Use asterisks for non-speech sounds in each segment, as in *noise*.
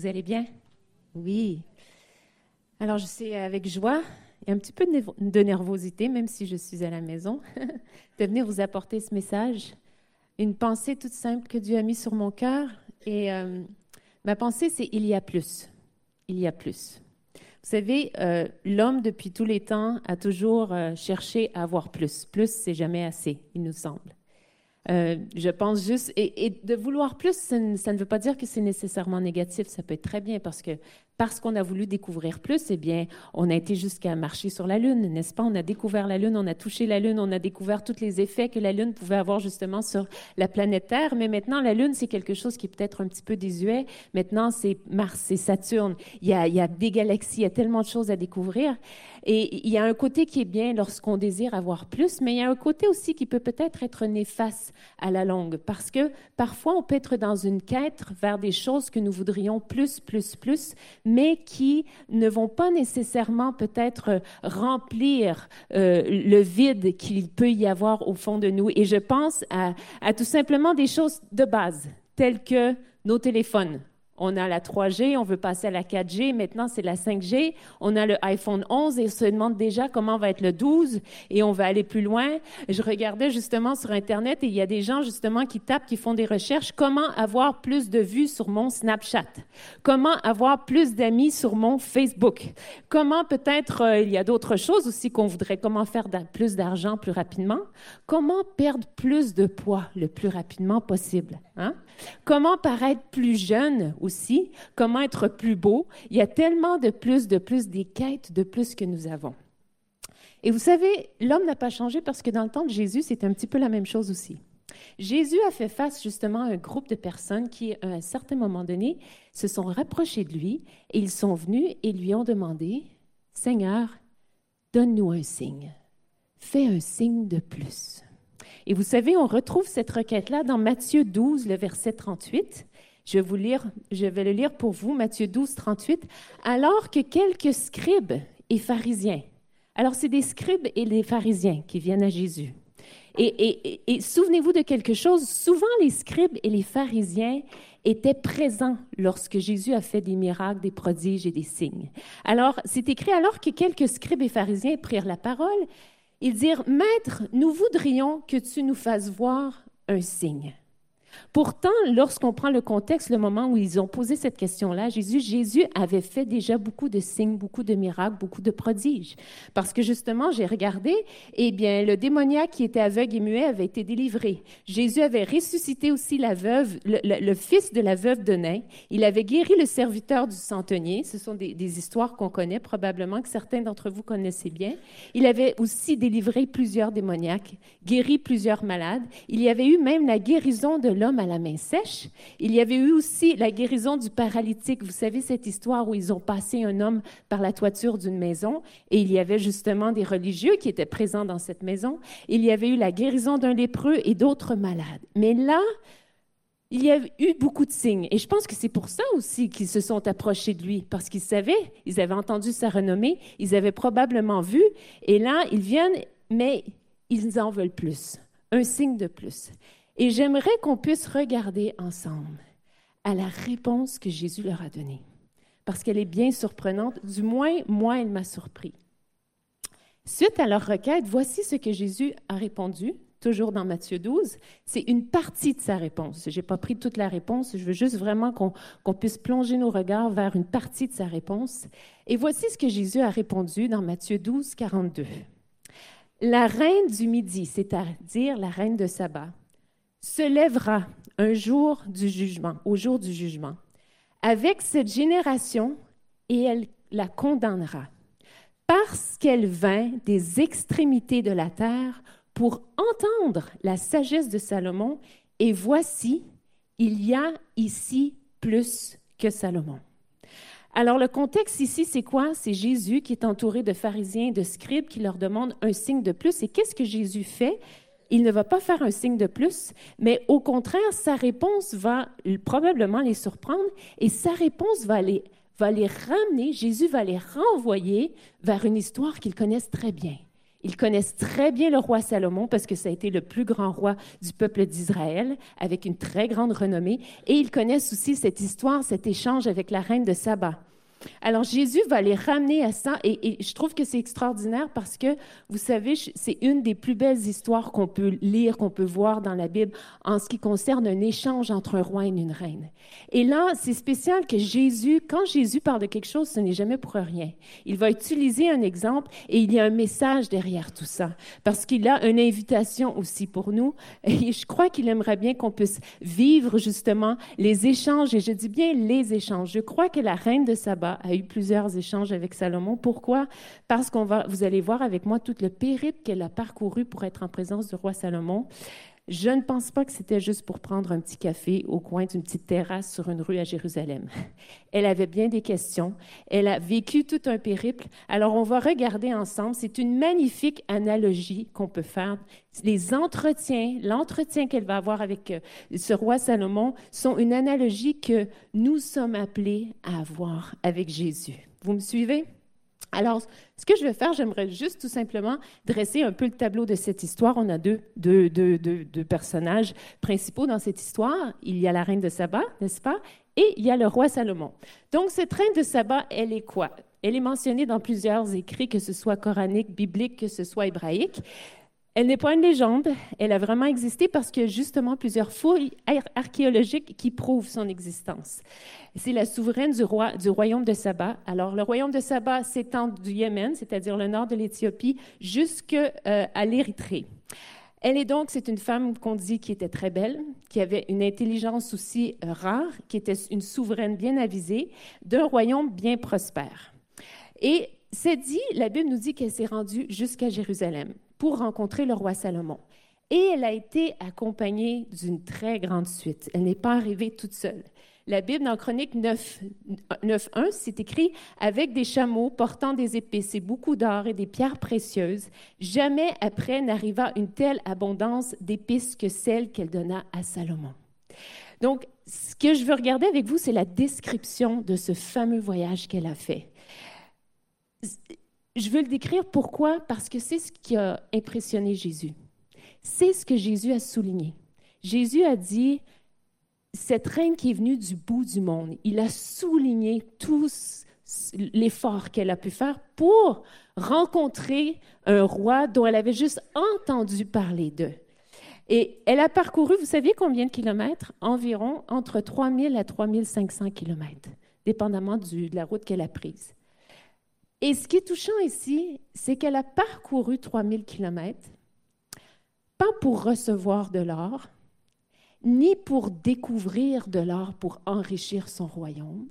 Vous allez bien? Oui. Alors, je sais avec joie et un petit peu de nervosité, même si je suis à la maison, *laughs* de venir vous apporter ce message. Une pensée toute simple que Dieu a mis sur mon cœur. Et euh, ma pensée, c'est il y a plus. Il y a plus. Vous savez, euh, l'homme, depuis tous les temps, a toujours euh, cherché à avoir plus. Plus, c'est jamais assez, il nous semble. Euh, je pense juste, et, de vouloir plus, ça ne, veut pas dire que c'est nécessairement négatif. Ça peut être très bien parce que parce qu'on a voulu découvrir plus, eh bien, on a été jusqu'à marcher sur la Lune, n'est-ce pas? On a découvert la Lune, on a touché la Lune, on a découvert tous les effets que la Lune pouvait avoir justement sur la planète Terre. Mais maintenant, la Lune, c'est quelque chose qui est peut-être un petit peu désuet. Maintenant, c'est Mars, c'est Saturne. Il y, a, il y a des galaxies, il y a tellement de choses à découvrir. Et il y a un côté qui est bien lorsqu'on désire avoir plus, mais il y a un côté aussi qui peut peut-être être néfaste à la longue, parce que parfois on peut être dans une quête vers des choses que nous voudrions plus, plus, plus, mais qui ne vont pas nécessairement peut-être remplir euh, le vide qu'il peut y avoir au fond de nous. Et je pense à tout simplement des choses de base, telles que nos téléphones. On a la 3G, on veut passer à la 4G, maintenant c'est la 5G. On a le iPhone 11 et on se demande déjà comment va être le 12 et on va aller plus loin. Je regardais justement sur Internet et il y a des gens justement qui tapent, qui font des recherches. Comment avoir plus de vues sur mon Snapchat? Comment avoir plus d'amis sur mon Facebook? Comment peut-être, euh, il y a d'autres choses aussi qu'on voudrait, comment faire plus d'argent plus rapidement? Comment perdre plus de poids le plus rapidement possible? Hein? Comment paraître plus jeune aussi? Comment être plus beau? Il y a tellement de plus, de plus, des quêtes de plus que nous avons. Et vous savez, l'homme n'a pas changé parce que dans le temps de Jésus, c'est un petit peu la même chose aussi. Jésus a fait face justement à un groupe de personnes qui, à un certain moment donné, se sont rapprochés de lui et ils sont venus et lui ont demandé, Seigneur, donne-nous un signe. Fais un signe de plus. Et vous savez, on retrouve cette requête-là dans Matthieu 12, le verset 38. Je vais, le lire pour vous, Matthieu 12, 38. Alors que quelques scribes et pharisiens, alors c'est des scribes et des pharisiens qui viennent à Jésus. Et souvenez-vous de quelque chose, souvent les scribes et les pharisiens étaient présents lorsque Jésus a fait des miracles, des prodiges et des signes. Alors, c'est écrit alors que quelques scribes et pharisiens prirent la parole ils dirent, Maître, nous voudrions que tu nous fasses voir un signe. Pourtant, lorsqu'on prend le contexte, le moment où ils ont posé cette question-là, Jésus, Jésus avait fait déjà beaucoup de signes, beaucoup de miracles, beaucoup de prodiges. Parce que justement, j'ai regardé, eh bien, le démoniaque qui était aveugle et muet avait été délivré. Jésus avait ressuscité aussi la veuve, le, fils de la veuve de Nain. Il avait guéri le serviteur du centenier. Ce sont des, histoires qu'on connaît probablement, que certains d'entre vous connaissez bien. Il avait aussi délivré plusieurs démoniaques, guéri plusieurs malades. Il y avait eu même la guérison de l'homme à la main sèche. Il y avait eu aussi la guérison du paralytique. Vous savez cette histoire où ils ont passé un homme par la toiture d'une maison et il y avait justement des religieux qui étaient présents dans cette maison. Il y avait eu la guérison d'un lépreux et d'autres malades. Mais là, il y a eu beaucoup de signes. Et je pense que c'est pour ça aussi qu'ils se sont approchés de lui, parce qu'ils savaient, ils avaient entendu sa renommée, ils avaient probablement vu. Et là, ils viennent, mais ils en veulent plus, un signe de plus. Et j'aimerais qu'on puisse regarder ensemble à la réponse que Jésus leur a donnée, parce qu'elle est bien surprenante, du moins moi, elle m'a surpris. Suite à leur requête, voici ce que Jésus a répondu, toujours dans Matthieu 12. C'est une partie de sa réponse. Je n'ai pas pris toute la réponse, je veux juste vraiment qu'on puisse plonger nos regards vers une partie de sa réponse. Et voici ce que Jésus a répondu dans Matthieu 12, 42. La reine du midi, c'est-à-dire la reine de sabbat, se lèvera un jour du jugement, au jour du jugement, avec cette génération et elle la condamnera, parce qu'elle vint des extrémités de la terre pour entendre la sagesse de Salomon, et voici, il y a ici plus que Salomon. Alors le contexte ici, c'est quoi? C'est Jésus qui est entouré de pharisiens de scribes qui leur demandent un signe de plus. Et qu'est-ce que Jésus fait? Il ne va pas faire un signe de plus, mais au contraire, sa réponse va probablement les surprendre et sa réponse va les, va les ramener, Jésus va les renvoyer vers une histoire qu'ils connaissent très bien. Ils connaissent très bien le roi Salomon parce que ça a été le plus grand roi du peuple d'Israël avec une très grande renommée. Et ils connaissent aussi cette histoire, cet échange avec la reine de Saba. Alors Jésus va les ramener à ça et, je trouve que c'est extraordinaire parce que, vous savez, c'est une des plus belles histoires qu'on peut lire, qu'on peut voir dans la Bible en ce qui concerne un échange entre un roi et une reine. Et là, c'est spécial que Jésus, quand Jésus parle de quelque chose, ce n'est jamais pour rien. Il va utiliser un exemple et il y a un message derrière tout ça parce qu'il a une invitation aussi pour nous et je crois qu'il aimerait bien qu'on puisse vivre justement les échanges et je dis bien les échanges. Je crois que la reine de Saba a eu plusieurs échanges avec Salomon. Pourquoi? Parce qu'on va, vous allez voir avec moi tout le périple qu'elle a parcouru pour être en présence du roi Salomon. Je ne pense pas que c'était juste pour prendre un petit café au coin d'une petite terrasse sur une rue à Jérusalem. *laughs* Elle avait bien des questions. Elle a vécu tout un périple. Alors, on va regarder ensemble. C'est une magnifique analogie qu'on peut faire. Les entretiens, l'entretien qu'elle va avoir avec euh, ce roi Salomon sont une analogie que nous sommes appelés à avoir avec Jésus. Vous me suivez? Alors, ce que je vais faire, j'aimerais juste tout simplement dresser un peu le tableau de cette histoire. On a deux, deux, deux, deux, personnages principaux dans cette histoire. Il y a la reine de Saba, n'est-ce pas? Et il y a le roi Salomon. Donc, cette reine de Saba, elle est quoi? Elle est mentionnée dans plusieurs écrits, que ce soit coranique, biblique, que ce soit hébraïque. Elle n'est pas une légende, elle a vraiment existé parce qu'il y a justement plusieurs fouilles archéologiques qui prouvent son existence. C'est la souveraine du, royaume de Saba. Alors, le royaume de Saba s'étend du Yémen, c'est-à-dire le nord de l'Éthiopie, jusqu'à euh, l'Érythrée. Elle est donc, c'est une femme qu'on dit qui était très belle, qui avait une intelligence aussi euh, rare, qui était une souveraine bien avisée, d'un royaume bien prospère. Et c'est dit, la Bible nous dit qu'elle s'est rendue jusqu'à Jérusalem pour rencontrer le roi Salomon. Et elle a été accompagnée d'une très grande suite. Elle n'est pas arrivée toute seule. La Bible, dans Chronique 9, 9.1, c'est écrit Avec des chameaux portant des épées et beaucoup d'or et des pierres précieuses, jamais après n'arriva une telle abondance d'épices que celle qu'elle donna à Salomon. Donc, ce que je veux regarder avec vous, c'est la description de ce fameux voyage qu'elle a fait je veux le décrire pourquoi? Parce que c'est ce qui a impressionné Jésus. C'est ce que Jésus a souligné. Jésus a dit, cette reine qui est venue du bout du monde, il a souligné tout l'effort qu'elle a pu faire pour rencontrer un roi dont elle avait juste entendu parler d'eux. Et elle a parcouru, vous savez combien de kilomètres? Environ entre 3000 à 3500 kilomètres, dépendamment de la route qu'elle a prise. Et ce qui est touchant ici, c'est qu'elle a parcouru 3000 kilomètres, pas pour recevoir de l'or, ni pour découvrir de l'or pour enrichir son royaume,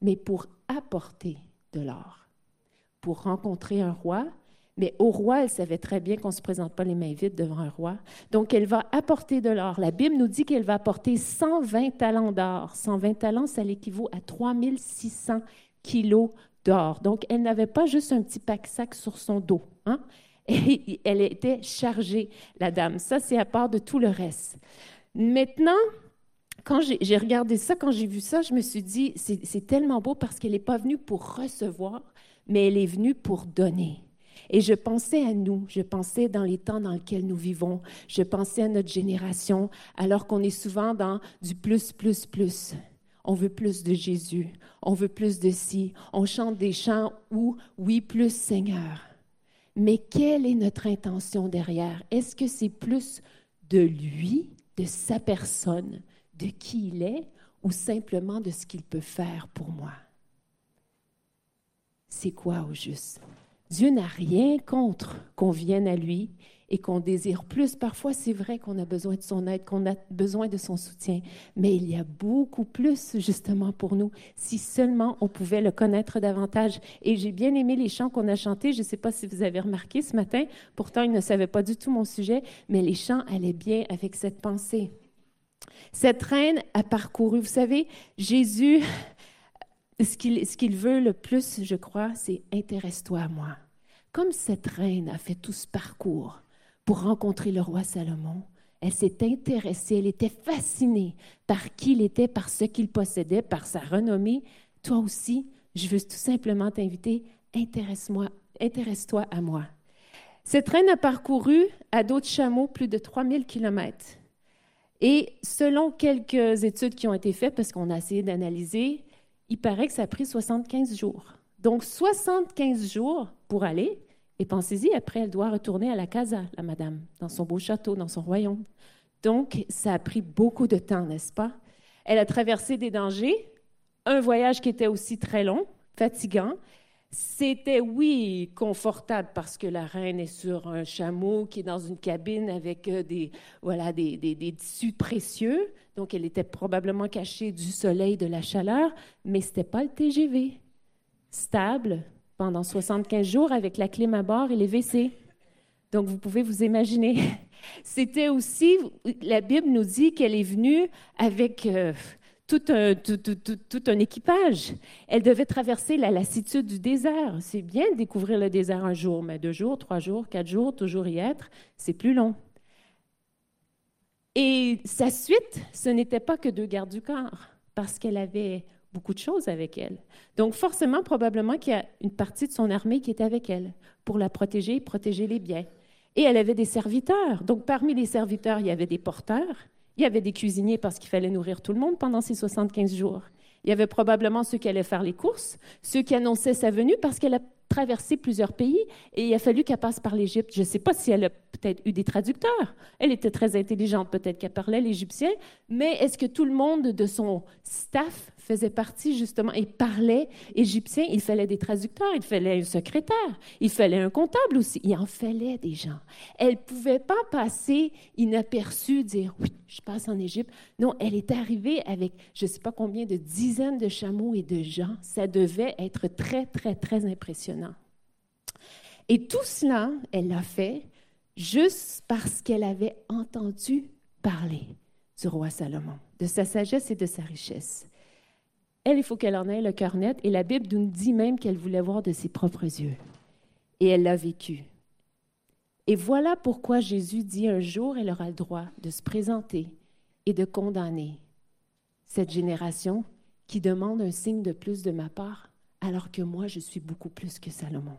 mais pour apporter de l'or, pour rencontrer un roi. Mais au roi, elle savait très bien qu'on ne se présente pas les mains vides devant un roi. Donc, elle va apporter de l'or. La Bible nous dit qu'elle va apporter 120 talents d'or. 120 talents, ça l'équivaut à 3600 kilos Donc, elle n'avait pas juste un petit pack-sac sur son dos. Hein? *laughs* Et elle était chargée, la dame. Ça, c'est à part de tout le reste. Maintenant, quand j'ai regardé ça, quand j'ai vu ça, je me suis dit, c'est tellement beau parce qu'elle n'est pas venue pour recevoir, mais elle est venue pour donner. Et je pensais à nous, je pensais dans les temps dans lesquels nous vivons, je pensais à notre génération, alors qu'on est souvent dans du plus, plus, plus. On veut plus de Jésus. On veut plus de ci. On chante des chants où, oui, plus Seigneur. Mais quelle est notre intention derrière? Est-ce que c'est plus de lui, de sa personne, de qui il est, ou simplement de ce qu'il peut faire pour moi? C'est quoi au juste? Dieu n'a rien contre qu'on vienne à lui et qu'on désire plus. Parfois, c'est vrai qu'on a besoin de son aide, qu'on a besoin de son soutien, mais il y a beaucoup plus justement pour nous si seulement on pouvait le connaître davantage. Et j'ai bien aimé les chants qu'on a chantés. Je ne sais pas si vous avez remarqué ce matin, pourtant ils ne savaient pas du tout mon sujet, mais les chants allaient bien avec cette pensée. Cette reine a parcouru, vous savez, Jésus, ce qu'il veut le plus, je crois, c'est intéresse-toi à moi. Comme cette reine a fait tout ce parcours, pour rencontrer le roi Salomon. Elle s'est intéressée, elle était fascinée par qui il était, par ce qu'il possédait, par sa renommée. Toi aussi, je veux tout simplement t'inviter, intéresse-moi, intéresse-toi à moi. Cette reine a parcouru à d'autres chameaux plus de 3000 kilomètres. Et selon quelques études qui ont été faites, parce qu'on a essayé d'analyser, il paraît que ça a pris 75 jours. Donc 75 jours pour aller, et pensez-y, après, elle doit retourner à la casa, la madame, dans son beau château, dans son royaume. Donc, ça a pris beaucoup de temps, n'est-ce pas? Elle a traversé des dangers, un voyage qui était aussi très long, fatigant. C'était, oui, confortable parce que la reine est sur un chameau qui est dans une cabine avec euh, des, voilà, des, des, tissus précieux. Donc, elle était probablement cachée du soleil, de la chaleur, mais ce n'était pas le TGV. Stable pendant 75 jours avec la clim à bord et les WC. Donc, vous pouvez vous imaginer. *laughs* C'était aussi, la Bible nous dit qu'elle est venue avec euh, tout un, tout, un, équipage. Elle devait traverser la lassitude du désert. C'est bien de découvrir le désert un jour, mais deux jours, trois jours, quatre jours, toujours y être, c'est plus long. Et sa suite, ce n'était pas que deux gardes du corps, parce qu'elle avait beaucoup de choses avec elle. Donc forcément, probablement qu'il y a une partie de son armée qui est avec elle pour la protéger, protéger les biens. Et elle avait des serviteurs. Donc parmi les serviteurs, il y avait des porteurs, il y avait des cuisiniers parce qu'il fallait nourrir tout le monde pendant ces 75 jours. Il y avait probablement ceux qui allaient faire les courses, ceux qui annonçaient sa venue parce qu'elle a traversé plusieurs pays et il a fallu qu'elle passe par l'Égypte. Je ne sais pas si elle a peut-être eu des traducteurs. Elle était très intelligente, peut-être qu'elle parlait l'égyptien, mais est-ce que tout le monde de son staff faisait partie justement et parlait égyptien? Il fallait des traducteurs, il fallait un secrétaire, il fallait un comptable aussi. Il en fallait des gens. Elle ne pouvait pas passer inaperçue, dire oui, je passe en Égypte. Non, elle est arrivée avec je ne sais pas combien de dizaines de chameaux et de gens. Ça devait être très, très, très impressionnant. Et tout cela, elle l'a fait juste parce qu'elle avait entendu parler du roi Salomon, de sa sagesse et de sa richesse. Elle, il faut qu'elle en ait le cœur net, et la Bible nous dit même qu'elle voulait voir de ses propres yeux. Et elle l'a vécu. Et voilà pourquoi Jésus dit un jour, elle aura le droit de se présenter et de condamner cette génération qui demande un signe de plus de ma part, alors que moi, je suis beaucoup plus que Salomon.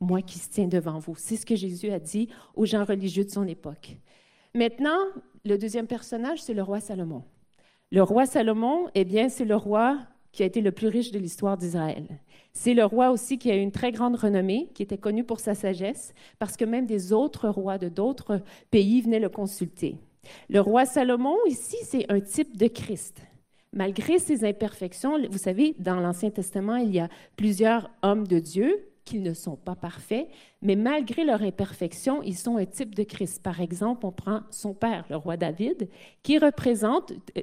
Moi qui se tiens devant vous. C'est ce que Jésus a dit aux gens religieux de son époque. Maintenant, le deuxième personnage, c'est le roi Salomon. Le roi Salomon, eh bien, c'est le roi qui a été le plus riche de l'histoire d'Israël. C'est le roi aussi qui a eu une très grande renommée, qui était connu pour sa sagesse, parce que même des autres rois de d'autres pays venaient le consulter. Le roi Salomon, ici, c'est un type de Christ. Malgré ses imperfections, vous savez, dans l'Ancien Testament, il y a plusieurs hommes de Dieu qui ne sont pas parfaits, mais malgré leur imperfection, ils sont un type de Christ. Par exemple, on prend son père, le roi David, qui représente, euh,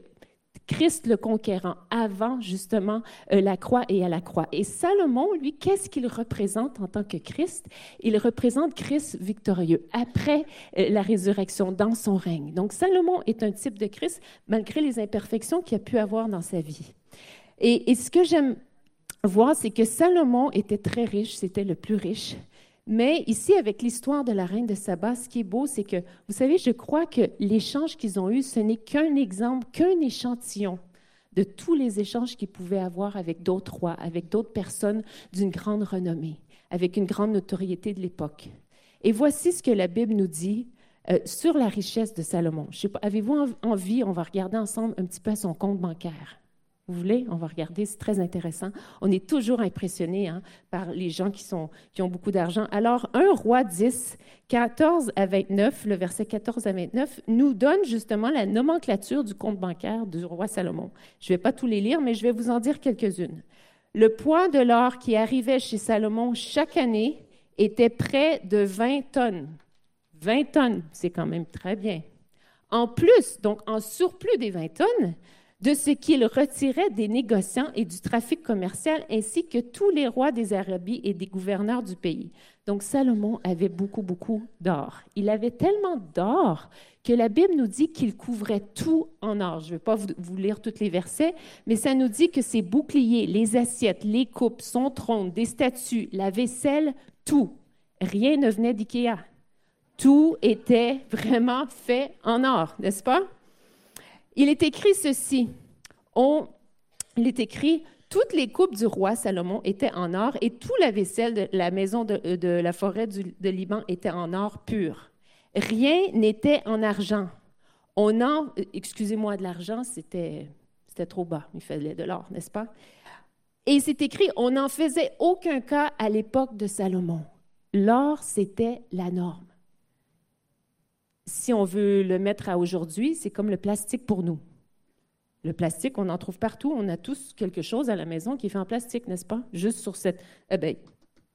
Christ le conquérant avant justement euh, la croix et à la croix. Et Salomon, lui, qu'est-ce qu'il représente en tant que Christ? Il représente Christ victorieux après euh, la résurrection dans son règne. Donc Salomon est un type de Christ malgré les imperfections qu'il a pu avoir dans sa vie. Et, et ce que j'aime voir, c'est que Salomon était très riche, c'était le plus riche. Mais ici, avec l'histoire de la reine de Saba, ce qui est beau, c'est que, vous savez, je crois que l'échange qu'ils ont eu, ce n'est qu'un exemple, qu'un échantillon de tous les échanges qu'ils pouvaient avoir avec d'autres rois, avec d'autres personnes d'une grande renommée, avec une grande notoriété de l'époque. Et voici ce que la Bible nous dit euh, sur la richesse de Salomon. Avez-vous envie, on va regarder ensemble un petit peu son compte bancaire. Vous voulez? On va regarder, c'est très intéressant. On est toujours impressionné hein, par les gens qui, ont beaucoup d'argent. Alors, 1 roi 10, 14 à 29, le verset 14 à 29, nous donne justement la nomenclature du compte bancaire du roi Salomon. Je ne vais pas tous les lire, mais je vais vous en dire quelques-unes. Le poids de l'or qui arrivait chez Salomon chaque année était près de 20 tonnes. 20 tonnes, c'est quand même très bien. En plus, donc en surplus des 20 tonnes, de ce qu'il retirait des négociants et du trafic commercial, ainsi que tous les rois des Arabies et des gouverneurs du pays. Donc Salomon avait beaucoup, beaucoup d'or. Il avait tellement d'or que la Bible nous dit qu'il couvrait tout en or. Je ne vais pas vous, lire tous les versets, mais ça nous dit que ses boucliers, les assiettes, les coupes, son trône, des statues, la vaisselle, tout. Rien ne venait d'IKEA. Tout était vraiment fait en or, n'est-ce pas? Il est écrit ceci. il est écrit Toutes les coupes du roi Salomon étaient en or et tout la vaisselle de la maison de, euh, la forêt de Liban était en or pur. Rien n'était en argent. Euh, excusez-moi, de l'argent, c'était, c'était trop bas. Il fallait de l'or, n'est-ce pas? Et c'est écrit, on n'en faisait aucun cas à l'époque de Salomon. L'or, c'était la norme. Si on veut le mettre à aujourd'hui, c'est comme le plastique pour nous. Le plastique, on en trouve partout. On a tous quelque chose à la maison qui est fait en plastique, n'est-ce pas? Juste sur cette. Eh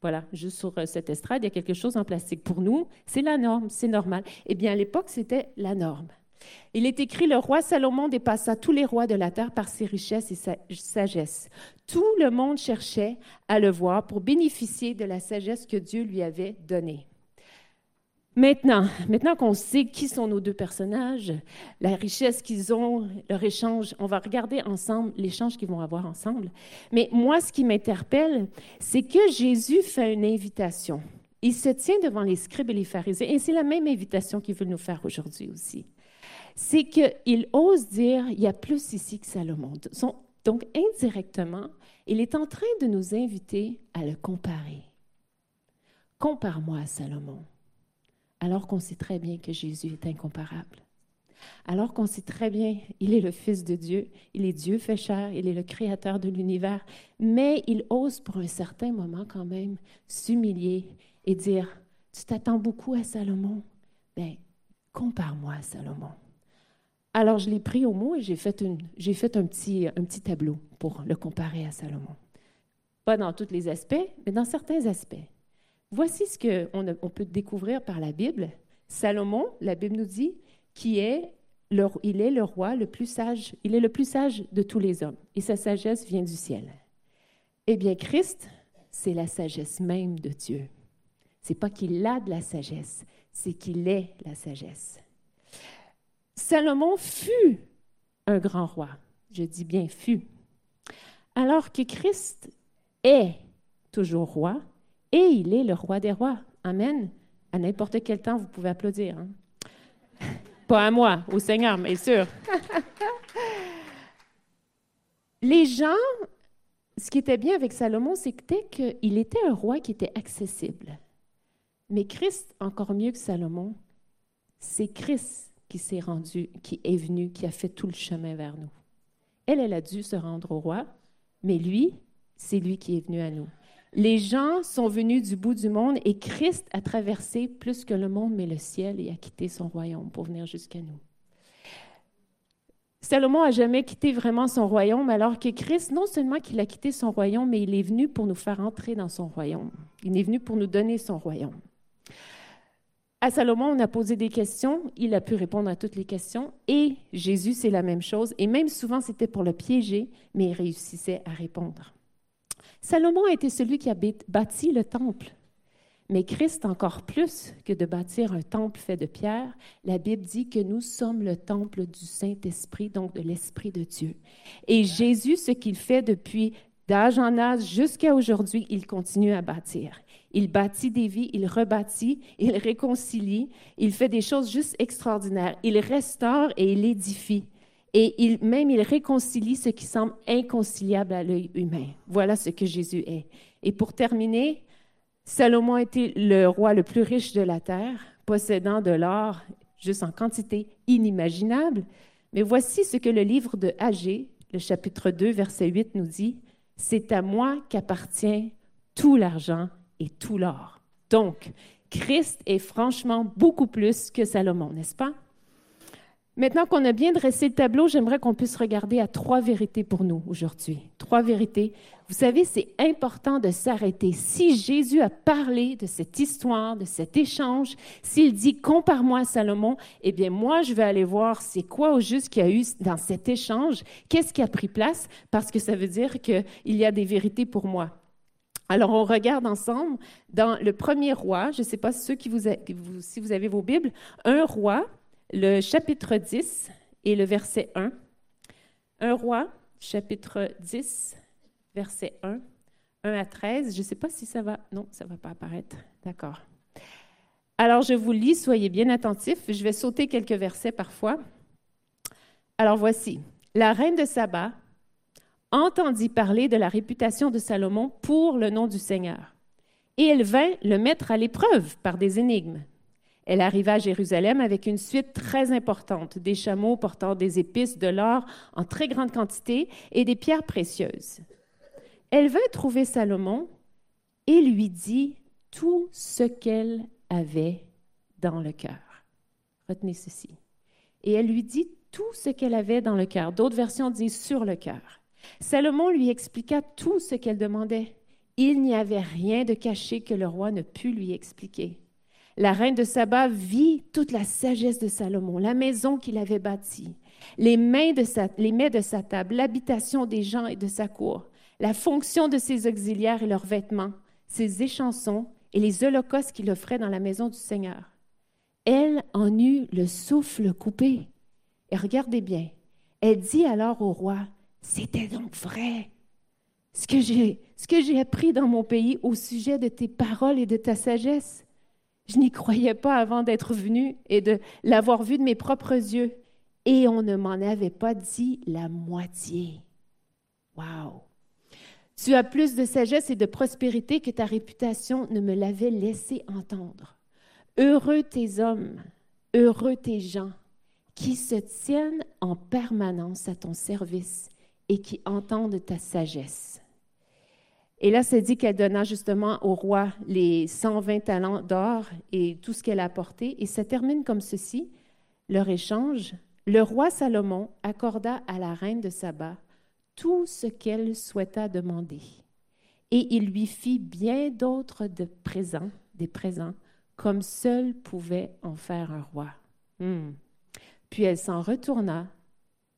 voilà, juste sur euh, cette estrade, il y a quelque chose en plastique. Pour nous, c'est la norme, c'est normal. Eh bien, à l'époque, c'était la norme. Il est écrit, le roi Salomon dépassa tous les rois de la terre par ses richesses et sa sagesse. Tout le monde cherchait à le voir pour bénéficier de la sagesse que Dieu lui avait donnée. Maintenant, maintenant qu'on sait qui sont nos deux personnages, la richesse qu'ils ont, leur échange, on va regarder ensemble l'échange qu'ils vont avoir ensemble. Mais moi, ce qui m'interpelle, c'est que Jésus fait une invitation. Il se tient devant les scribes et les pharisiens, et c'est la même invitation qu'il veut nous faire aujourd'hui aussi. C'est qu'il ose dire, il y a plus ici que Salomon. Donc, indirectement, il est en train de nous inviter à le comparer. Compare-moi à Salomon alors qu'on sait très bien que Jésus est incomparable. Alors qu'on sait très bien, il est le Fils de Dieu, il est Dieu fait chair, il est le Créateur de l'univers, mais il ose pour un certain moment quand même s'humilier et dire, tu t'attends beaucoup à Salomon, bien, compare-moi à Salomon. Alors je l'ai pris au mot et j'ai fait, un petit tableau pour le comparer à Salomon. Pas dans tous les aspects, mais dans certains aspects. Voici ce qu'on on peut découvrir par la Bible. Salomon, la Bible nous dit, qui est le, il est le roi le plus sage, il est le plus sage de tous les hommes, et sa sagesse vient du ciel. Eh bien, Christ, c'est la sagesse même de Dieu. C'est pas qu'il a de la sagesse, c'est qu'il est la sagesse. Salomon fut un grand roi. Je dis bien fut. Alors que Christ est toujours roi, et il est le roi des rois. Amen. À n'importe quel temps, vous pouvez applaudir. Hein. *laughs* Pas à moi, au Seigneur, mais sûr. *laughs* Les gens, ce qui était bien avec Salomon, c'était qu'il était un roi qui était accessible. Mais Christ, encore mieux que Salomon, c'est Christ qui s'est rendu, qui est venu, qui a fait tout le chemin vers nous. Elle, elle a dû se rendre au roi, mais lui, c'est lui qui est venu à nous. Les gens sont venus du bout du monde et Christ a traversé plus que le monde, mais le ciel et a quitté son royaume pour venir jusqu'à nous. Salomon a jamais quitté vraiment son royaume, alors que Christ, non seulement qu'il a quitté son royaume, mais il est venu pour nous faire entrer dans son royaume. Il est venu pour nous donner son royaume. À Salomon, on a posé des questions, il a pu répondre à toutes les questions, et Jésus, c'est la même chose, et même souvent c'était pour le piéger, mais il réussissait à répondre. Salomon a été celui qui a bâti le temple. Mais Christ, encore plus que de bâtir un temple fait de pierre, la Bible dit que nous sommes le temple du Saint-Esprit, donc de l'Esprit de Dieu. Et Jésus, ce qu'il fait depuis d'âge en âge jusqu'à aujourd'hui, il continue à bâtir. Il bâtit des vies, il rebâtit, il réconcilie, il fait des choses juste extraordinaires. Il restaure et il édifie. Et même il réconcilie ce qui semble inconciliable à l'œil humain. Voilà ce que Jésus est. Et pour terminer, Salomon était le roi le plus riche de la terre, possédant de l'or juste en quantité inimaginable. Mais voici ce que le livre de Agé, le chapitre 2, verset 8 nous dit. C'est à moi qu'appartient tout l'argent et tout l'or. Donc, Christ est franchement beaucoup plus que Salomon, n'est-ce pas? Maintenant qu'on a bien dressé le tableau, j'aimerais qu'on puisse regarder à trois vérités pour nous aujourd'hui. Trois vérités. Vous savez, c'est important de s'arrêter. Si Jésus a parlé de cette histoire, de cet échange, s'il dit compare-moi à Salomon, eh bien moi, je vais aller voir c'est quoi au juste qu'il y a eu dans cet échange, qu'est-ce qui a pris place, parce que ça veut dire qu'il y a des vérités pour moi. Alors, on regarde ensemble dans le premier roi, je ne sais pas ceux qui vous, si vous avez vos Bibles, un roi le chapitre 10 et le verset 1. Un roi, chapitre 10, verset 1, 1 à 13. Je ne sais pas si ça va. Non, ça ne va pas apparaître. D'accord. Alors, je vous lis, soyez bien attentifs. Je vais sauter quelques versets parfois. Alors, voici. La reine de Saba entendit parler de la réputation de Salomon pour le nom du Seigneur. Et elle vint le mettre à l'épreuve par des énigmes. Elle arriva à Jérusalem avec une suite très importante, des chameaux portant des épices, de l'or en très grande quantité et des pierres précieuses. Elle vint trouver Salomon et lui dit tout ce qu'elle avait dans le cœur. Retenez ceci. Et elle lui dit tout ce qu'elle avait dans le cœur. D'autres versions disent sur le cœur. Salomon lui expliqua tout ce qu'elle demandait. Il n'y avait rien de caché que le roi ne pût lui expliquer. La reine de Saba vit toute la sagesse de Salomon, la maison qu'il avait bâtie, les, mains de sa, mets de sa table, l'habitation des gens et de sa cour, la fonction de ses auxiliaires et leurs vêtements, ses échansons et les holocaustes qu'il offrait dans la maison du Seigneur. Elle en eut le souffle coupé. Et regardez bien, elle dit alors au roi, c'était donc vrai. Ce que j'ai appris dans mon pays au sujet de tes paroles et de ta sagesse, je n'y croyais pas avant d'être venu et de l'avoir vu de mes propres yeux. Et on ne m'en avait pas dit la moitié. Wow! Tu as plus de sagesse et de prospérité que ta réputation ne me l'avait laissé entendre. Heureux tes hommes, heureux tes gens qui se tiennent en permanence à ton service et qui entendent ta sagesse. Et là, c'est dit qu'elle donna justement au roi les 120 talents d'or et tout ce qu'elle a apporté. Et ça termine comme ceci, leur échange. Le roi Salomon accorda à la reine de Saba tout ce qu'elle souhaita demander. Et il lui fit bien d'autres de présents, des présents, comme seul pouvait en faire un roi. Hmm. Puis elle s'en retourna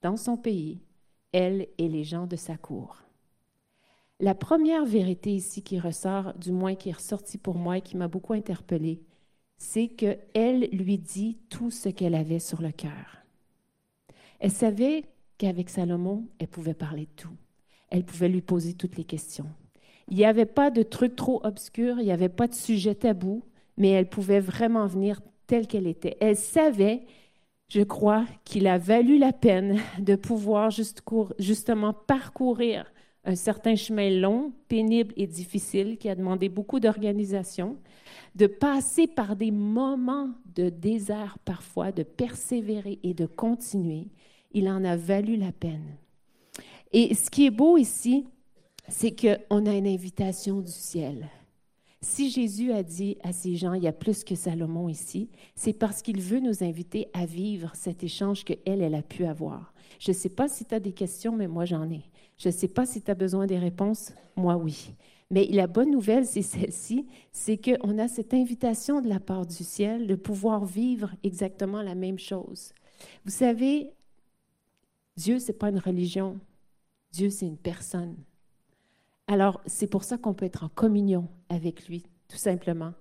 dans son pays, elle et les gens de sa cour. La première vérité ici qui ressort, du moins qui est ressortie pour moi et qui m'a beaucoup interpellée, c'est qu'elle lui dit tout ce qu'elle avait sur le cœur. Elle savait qu'avec Salomon, elle pouvait parler de tout. Elle pouvait lui poser toutes les questions. Il n'y avait pas de truc trop obscur, il n'y avait pas de sujet tabou, mais elle pouvait vraiment venir telle qu'elle était. Elle savait, je crois, qu'il a valu la peine de pouvoir justement parcourir un certain chemin long, pénible et difficile qui a demandé beaucoup d'organisation, de passer par des moments de désert parfois, de persévérer et de continuer. Il en a valu la peine. Et ce qui est beau ici, c'est qu'on a une invitation du ciel. Si Jésus a dit à ces gens, il y a plus que Salomon ici, c'est parce qu'il veut nous inviter à vivre cet échange qu'elle, elle a pu avoir. Je ne sais pas si tu as des questions, mais moi j'en ai. Je ne sais pas si tu as besoin des réponses, moi oui. Mais la bonne nouvelle, c'est celle-ci, c'est qu'on a cette invitation de la part du ciel de pouvoir vivre exactement la même chose. Vous savez, Dieu, ce n'est pas une religion. Dieu, c'est une personne. Alors, c'est pour ça qu'on peut être en communion avec lui, tout simplement.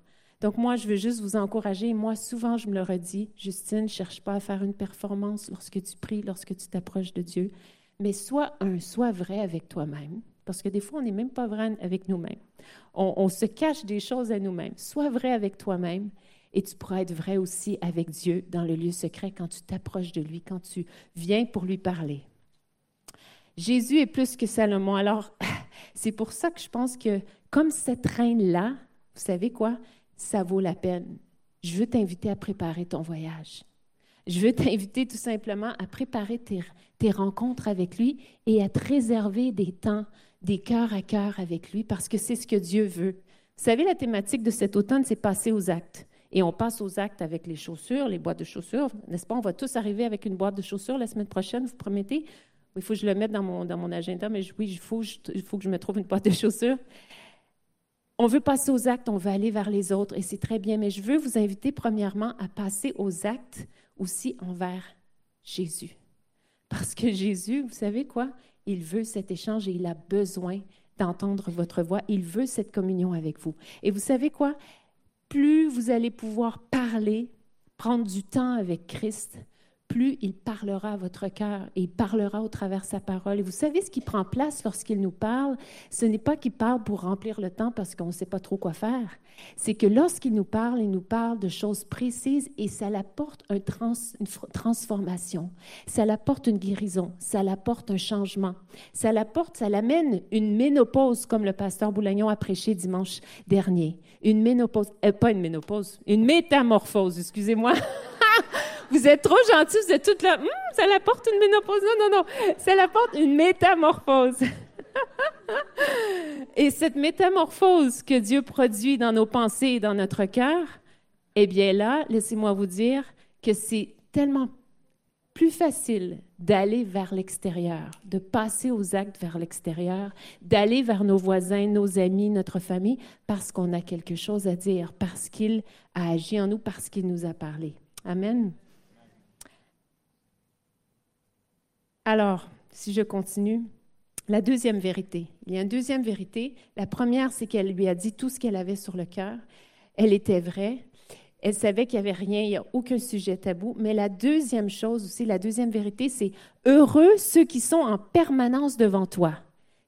Donc, moi, je veux juste vous encourager. Moi, souvent, je me le redis, Justine, ne cherche pas à faire une performance lorsque tu pries, lorsque tu t'approches de Dieu mais sois un, sois vrai avec toi-même. Parce que des fois, on n'est même pas vrai avec nous-mêmes. On, se cache des choses à nous-mêmes. Sois vrai avec toi-même et tu pourras être vrai aussi avec Dieu dans le lieu secret quand tu t'approches de lui, quand tu viens pour lui parler. Jésus est plus que Salomon. Alors, *laughs* c'est pour ça que je pense que comme cette reine-là, vous savez quoi? Ça vaut la peine. Je veux t'inviter à préparer ton voyage. Je veux t'inviter tout simplement à préparer tes, rencontres avec lui et à te réserver des temps, des cœurs à cœur avec lui parce que c'est ce que Dieu veut. Vous savez, la thématique de cet automne, c'est passer aux actes. Et on passe aux actes avec les chaussures, les boîtes de chaussures. N'est-ce pas? On va tous arriver avec une boîte de chaussures la semaine prochaine, vous promettez? Il faut que je le mette dans mon, dans mon agenda, mais oui, il faut, il faut que je me trouve une boîte de chaussures. On veut passer aux actes, on veut aller vers les autres, et c'est très bien, mais je veux vous inviter premièrement à passer aux actes aussi envers Jésus. Parce que Jésus, vous savez quoi? Il veut cet échange et il a besoin d'entendre votre voix. Il veut cette communion avec vous. Et vous savez quoi? Plus vous allez pouvoir parler, prendre du temps avec Christ, plus il parlera à votre cœur et il parlera au travers sa parole. Et vous savez ce qui prend place lorsqu'il nous parle, ce n'est pas qu'il parle pour remplir le temps parce qu'on ne sait pas trop quoi faire. C'est que lorsqu'il nous parle, il nous parle de choses précises et ça l'apporte un une transformation, ça l'apporte une guérison, ça l'apporte un changement, ça l'apporte, ça l'amène une ménopause comme le pasteur Boulagnon a prêché dimanche dernier. Une ménopause, euh, pas une ménopause, une métamorphose, excusez-moi. *laughs* Vous êtes trop gentils, vous êtes toutes là. Hum, ça l'apporte une ménopause. Non, non, non. Ça l'apporte une métamorphose. *laughs* et cette métamorphose que Dieu produit dans nos pensées et dans notre cœur, eh bien là, laissez-moi vous dire que c'est tellement plus facile d'aller vers l'extérieur, de passer aux actes vers l'extérieur, d'aller vers nos voisins, nos amis, notre famille, parce qu'on a quelque chose à dire, parce qu'il a agi en nous, parce qu'il nous a parlé. Amen. Alors, si je continue, la deuxième vérité. Il y a une deuxième vérité. La première, c'est qu'elle lui a dit tout ce qu'elle avait sur le cœur. Elle était vraie. Elle savait qu'il n'y avait rien, il n'y a aucun sujet tabou. Mais la deuxième chose aussi, la deuxième vérité, c'est heureux ceux qui sont en permanence devant toi.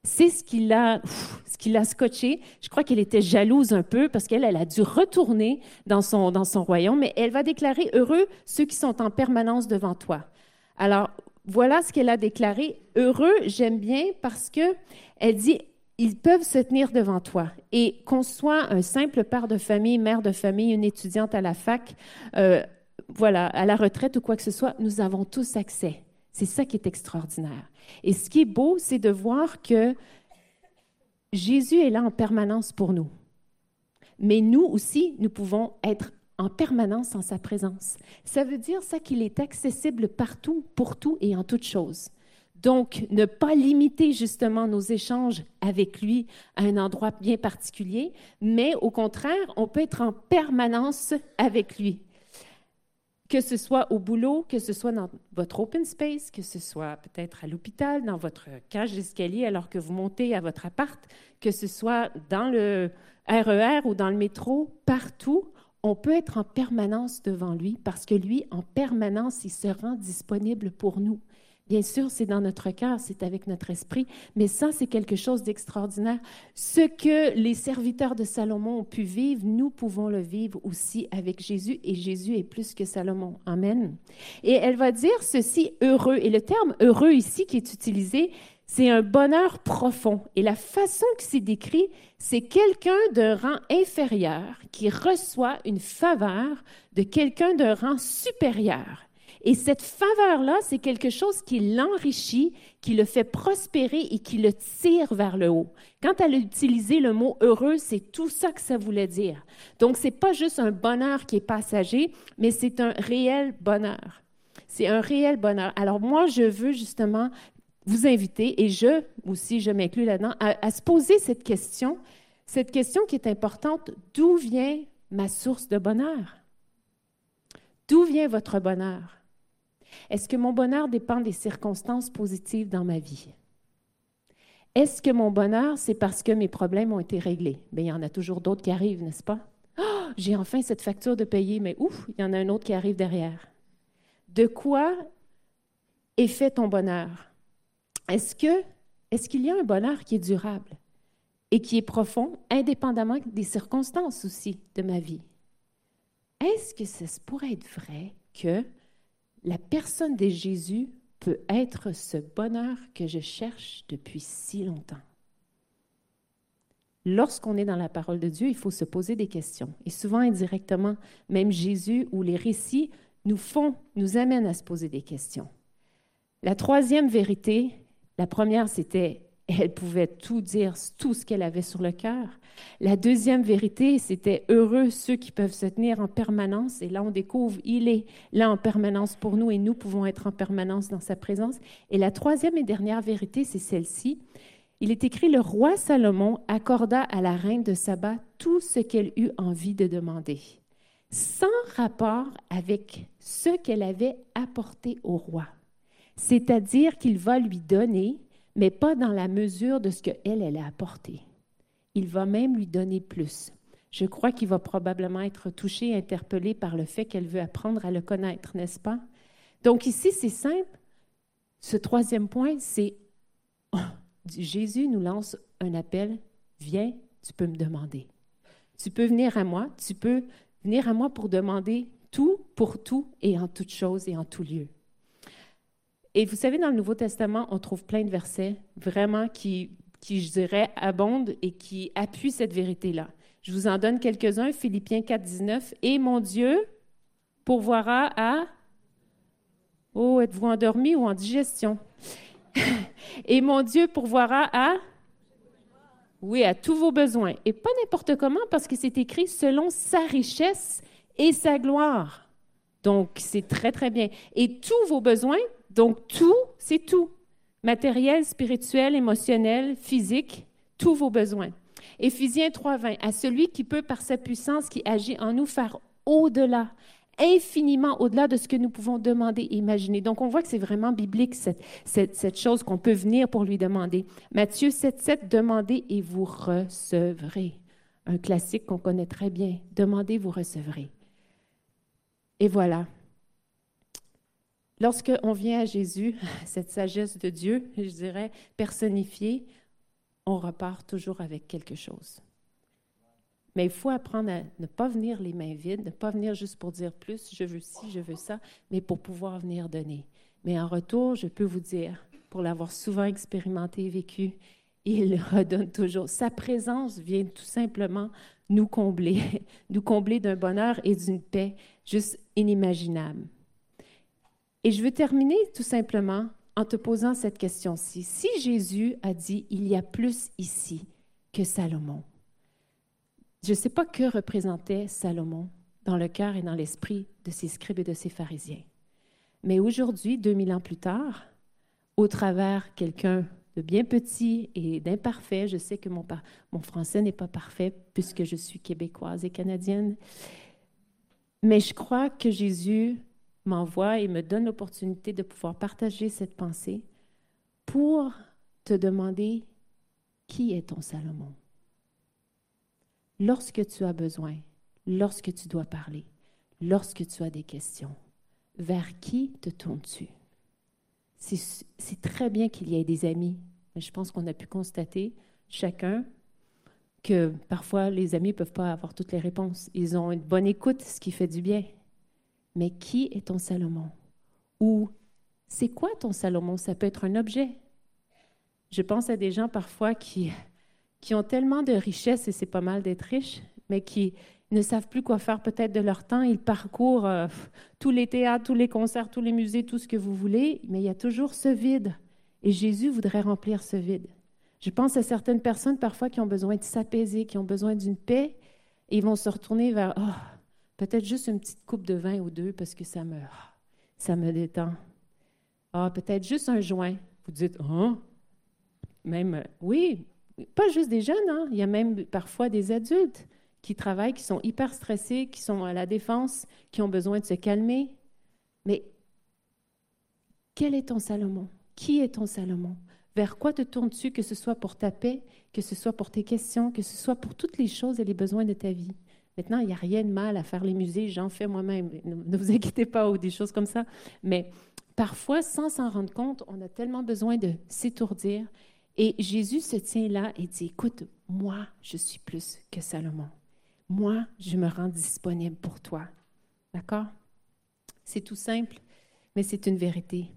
C'est ce qui l'a, ce scotché. Je crois qu'elle était jalouse un peu parce qu'elle, elle a dû retourner dans son, dans son royaume, mais elle va déclarer heureux ceux qui sont en permanence devant toi. Alors, voilà ce qu'elle a déclaré. Heureux, j'aime bien parce que elle dit ils peuvent se tenir devant toi. Et qu'on soit un simple père de famille, mère de famille, une étudiante à la fac, euh, voilà, à la retraite ou quoi que ce soit, nous avons tous accès. C'est ça qui est extraordinaire. Et ce qui est beau, c'est de voir que Jésus est là en permanence pour nous. Mais nous aussi, nous pouvons être en permanence en sa présence. Ça veut dire ça qu'il est accessible partout, pour tout et en toutes choses. Donc, ne pas limiter justement nos échanges avec lui à un endroit bien particulier, mais au contraire, on peut être en permanence avec lui. Que ce soit au boulot, que ce soit dans votre open space, que ce soit peut-être à l'hôpital, dans votre cage d'escalier alors que vous montez à votre appart, que ce soit dans le RER e ou dans le métro, partout, on peut être en permanence devant lui parce que lui, en permanence, il se rend disponible pour nous. Bien sûr, c'est dans notre cœur, c'est avec notre esprit, mais ça, c'est quelque chose d'extraordinaire. Ce que les serviteurs de Salomon ont pu vivre, nous pouvons le vivre aussi avec Jésus, et Jésus est plus que Salomon. Amen. Et elle va dire ceci, heureux. Et le terme heureux ici qui est utilisé, c'est un bonheur profond. Et la façon que c'est décrit, c'est quelqu'un de rang inférieur qui reçoit une faveur de quelqu'un de rang supérieur. Et cette faveur-là, c'est quelque chose qui l'enrichit, qui le fait prospérer et qui le tire vers le haut. Quand elle a utilisé le mot heureux, c'est tout ça que ça voulait dire. Donc, ce n'est pas juste un bonheur qui est passager, mais c'est un réel bonheur. C'est un réel bonheur. Alors moi, je veux justement vous inviter, et je aussi, je m'inclus là-dedans, à, se poser cette question, cette question qui est importante, d'où vient ma source de bonheur? D'où vient votre bonheur? Est-ce que mon bonheur dépend des circonstances positives dans ma vie? Est-ce que mon bonheur, c'est parce que mes problèmes ont été réglés? Il y en a toujours d'autres qui arrivent, n'est-ce pas? Oh, j'ai enfin cette facture de payer, mais ouf, il y en a un autre qui arrive derrière. De quoi est fait ton bonheur? Est-ce que est-ce qu'il y a un bonheur qui est durable et qui est profond, indépendamment des circonstances aussi de ma vie? Est-ce que ça pourrait être vrai que la personne de Jésus peut être ce bonheur que je cherche depuis si longtemps? Lorsqu'on est dans la parole de Dieu, il faut se poser des questions. Et souvent indirectement, même Jésus ou les récits nous font, nous amènent à se poser des questions. La troisième vérité, la première, c'était elle pouvait tout dire, tout ce qu'elle avait sur le cœur. La deuxième vérité, c'était heureux ceux qui peuvent se tenir en permanence. Et là, on découvre, il est là en permanence pour nous et nous pouvons être en permanence dans sa présence. Et la troisième et dernière vérité, c'est celle-ci. Il est écrit, le roi Salomon accorda à la reine de Saba tout ce qu'elle eut envie de demander, sans rapport avec ce qu'elle avait apporté au roi. C'est-à-dire qu'il va lui donner, mais pas dans la mesure de ce qu'elle, elle a apporté. Il va même lui donner plus. Je crois qu'il va probablement être touché, interpellé par le fait qu'elle veut apprendre à le connaître, n'est-ce pas? Donc ici, c'est simple. Ce troisième point, c'est *laughs* Jésus nous lance un appel, viens, tu peux me demander. Tu peux venir à moi, tu peux venir à moi pour demander tout pour tout et en toute chose et en tout lieu. Et vous savez, dans le Nouveau Testament, on trouve plein de versets vraiment qui, qui je dirais, abondent et qui appuient cette vérité-là. Je vous en donne quelques-uns. Philippiens 4, 19. Et mon Dieu pourvoira à. Oh, êtes-vous endormi ou en digestion? *laughs* et mon Dieu pourvoira à. Oui, à tous vos besoins. Et pas n'importe comment, parce que c'est écrit selon sa richesse et sa gloire. Donc, c'est très, très bien. Et tous vos besoins, donc tout, c'est tout. Matériel, spirituel, émotionnel, physique, tous vos besoins. Éphésiens 3.20, à celui qui peut, par sa puissance qui agit en nous, faire au-delà, infiniment au-delà de ce que nous pouvons demander et imaginer. Donc, on voit que c'est vraiment biblique, cette, cette, chose qu'on peut venir pour lui demander. Matthieu 7.7, demandez et vous recevrez. Un classique qu'on connaît très bien. Demandez, vous recevrez. Et voilà. Lorsqu'on vient à Jésus, *laughs* cette sagesse de Dieu, je dirais, personnifiée, on repart toujours avec quelque chose. Mais il faut apprendre à ne pas venir les mains vides, ne pas venir juste pour dire plus, je veux ci, je veux ça, mais pour pouvoir venir donner. Mais en retour, je peux vous dire, pour l'avoir souvent expérimenté et vécu, il redonne toujours. Sa présence vient tout simplement nous combler, *laughs* nous combler d'un bonheur et d'une paix juste inimaginable. Et je veux terminer tout simplement en te posant cette question-ci. Si Jésus a dit, il y a plus ici que Salomon, je ne sais pas que représentait Salomon dans le cœur et dans l'esprit de ses scribes et de ses pharisiens. Mais aujourd'hui, 2000 ans plus tard, au travers quelqu'un de bien petit et d'imparfait, je sais que mon, mon français n'est pas parfait puisque je suis québécoise et canadienne, mais je crois que Jésus m'envoie et me donne l'opportunité de pouvoir partager cette pensée pour te demander qui est ton Salomon. Lorsque tu as besoin, lorsque tu dois parler, lorsque tu as des questions, vers qui te tournes-tu? C'est très bien qu'il y ait des amis, mais je pense qu'on a pu constater chacun que parfois les amis ne peuvent pas avoir toutes les réponses. Ils ont une bonne écoute, ce qui fait du bien. Mais qui est ton Salomon? Ou c'est quoi ton Salomon? Ça peut être un objet. Je pense à des gens parfois qui, qui ont tellement de richesses, et c'est pas mal d'être riche, mais qui ne savent plus quoi faire peut-être de leur temps. Ils parcourent euh, tous les théâtres, tous les concerts, tous les musées, tout ce que vous voulez, mais il y a toujours ce vide. Et Jésus voudrait remplir ce vide. Je pense à certaines personnes parfois qui ont besoin de s'apaiser, qui ont besoin d'une paix, et ils vont se retourner vers oh, Peut-être juste une petite coupe de vin ou deux parce que ça me, ça me détend. Ah, peut-être juste un joint. Vous dites, hein? Même, oui, pas juste des jeunes, hein? il y a même parfois des adultes qui travaillent, qui sont hyper stressés, qui sont à la défense, qui ont besoin de se calmer. Mais quel est ton Salomon? Qui est ton Salomon? Vers quoi te tournes-tu, que ce soit pour ta paix, que ce soit pour tes questions, que ce soit pour toutes les choses et les besoins de ta vie? Maintenant, il n'y a rien de mal à faire les musées, j'en fais moi-même, ne vous inquiétez pas, ou des choses comme ça. Mais parfois, sans s'en rendre compte, on a tellement besoin de s'étourdir. Et Jésus se tient là et dit, écoute, moi, je suis plus que Salomon. Moi, je me rends disponible pour toi. D'accord? C'est tout simple, mais c'est une vérité.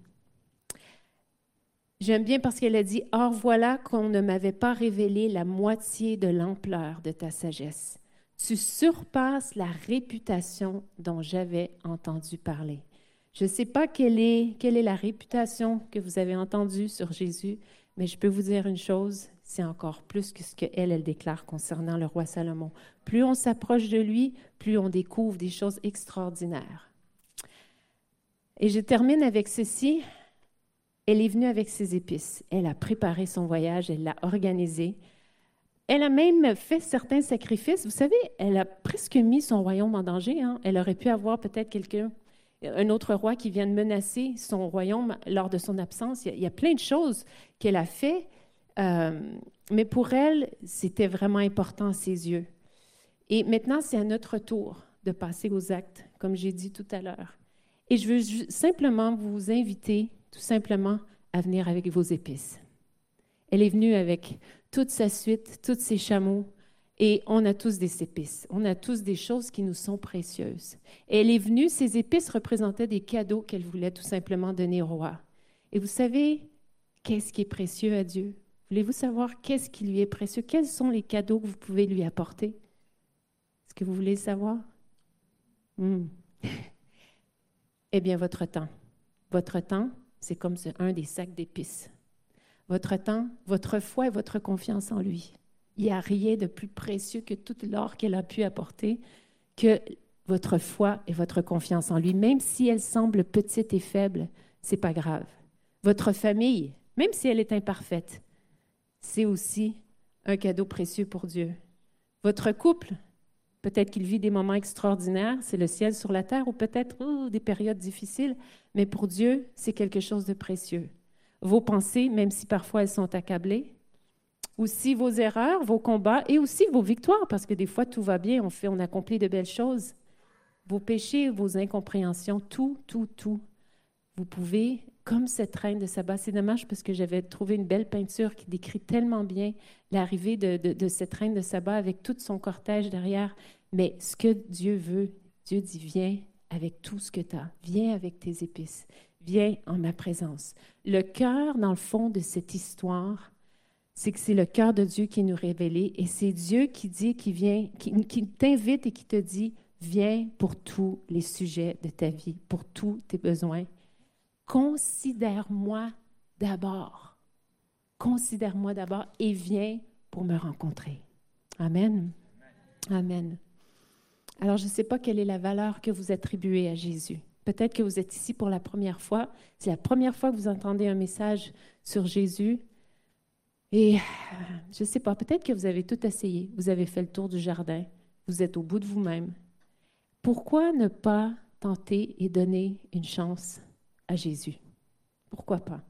J'aime bien parce qu'elle a dit, Or voilà qu'on ne m'avait pas révélé la moitié de l'ampleur de ta sagesse tu surpasses la réputation dont j'avais entendu parler. Je ne sais pas quelle est, quelle est la réputation que vous avez entendue sur Jésus, mais je peux vous dire une chose, c'est encore plus que ce qu'elle, elle déclare concernant le roi Salomon. Plus on s'approche de lui, plus on découvre des choses extraordinaires. Et je termine avec ceci. Elle est venue avec ses épices. Elle a préparé son voyage, elle l'a organisé. Elle a même fait certains sacrifices. Vous savez, elle a presque mis son royaume en danger. Hein. Elle aurait pu avoir peut-être quelqu'un, un autre roi qui vient de menacer son royaume lors de son absence. Il y a, plein de choses qu'elle a fait, euh, mais pour elle, c'était vraiment important à ses yeux. Et maintenant, c'est à notre tour de passer aux actes, comme j'ai dit tout à l'heure. Et je veux simplement vous inviter, tout simplement, à venir avec vos épices. Elle est venue avec toute sa suite, tous ses chameaux, et on a tous des épices. On a tous des choses qui nous sont précieuses. Et elle est venue, ces épices représentaient des cadeaux qu'elle voulait tout simplement donner au roi. Et vous savez, qu'est-ce qui est précieux à Dieu? Voulez-vous savoir qu'est-ce qui lui est précieux? Quels sont les cadeaux que vous pouvez lui apporter? Est-ce que vous voulez savoir? Hmm. *laughs* eh bien, votre temps. Votre temps, c'est comme un des sacs d'épices. Votre temps, votre foi et votre confiance en lui. Il n'y a rien de plus précieux que tout l'or qu'elle a pu apporter que votre foi et votre confiance en lui. Même si elle semble petite et faible, c'est pas grave. Votre famille, même si elle est imparfaite, c'est aussi un cadeau précieux pour Dieu. Votre couple, peut-être qu'il vit des moments extraordinaires, c'est le ciel sur la terre, ou peut-être des périodes difficiles, mais pour Dieu, c'est quelque chose de précieux. Vos pensées, même si parfois elles sont accablées, aussi vos erreurs, vos combats et aussi vos victoires, parce que des fois tout va bien, on fait, on accomplit de belles choses. Vos péchés, vos incompréhensions, tout, tout, tout. Vous pouvez, comme cette reine de sabbat, c'est dommage parce que j'avais trouvé une belle peinture qui décrit tellement bien l'arrivée de, de, cette reine de sabbat avec tout son cortège derrière. Mais ce que Dieu veut, Dieu dit, viens avec tout ce que tu as, viens avec tes épices, viens en ma présence. Le cœur, dans le fond de cette histoire, c'est que c'est le cœur de Dieu qui nous révélé et c'est Dieu qui dit, qui vient, qui, qui t'invite et qui te dit, viens pour tous les sujets de ta vie, pour tous tes besoins. Considère-moi d'abord. Considère-moi d'abord et viens pour me rencontrer. Amen. Amen. Alors, je ne sais pas quelle est la valeur que vous attribuez à Jésus. Peut-être que vous êtes ici pour la première fois. C'est la première fois que vous entendez un message sur Jésus. Et euh, je ne sais pas, peut-être que vous avez tout essayé. Vous avez fait le tour du jardin. Vous êtes au bout de vous-même. Pourquoi ne pas tenter et donner une chance à Jésus? Pourquoi pas?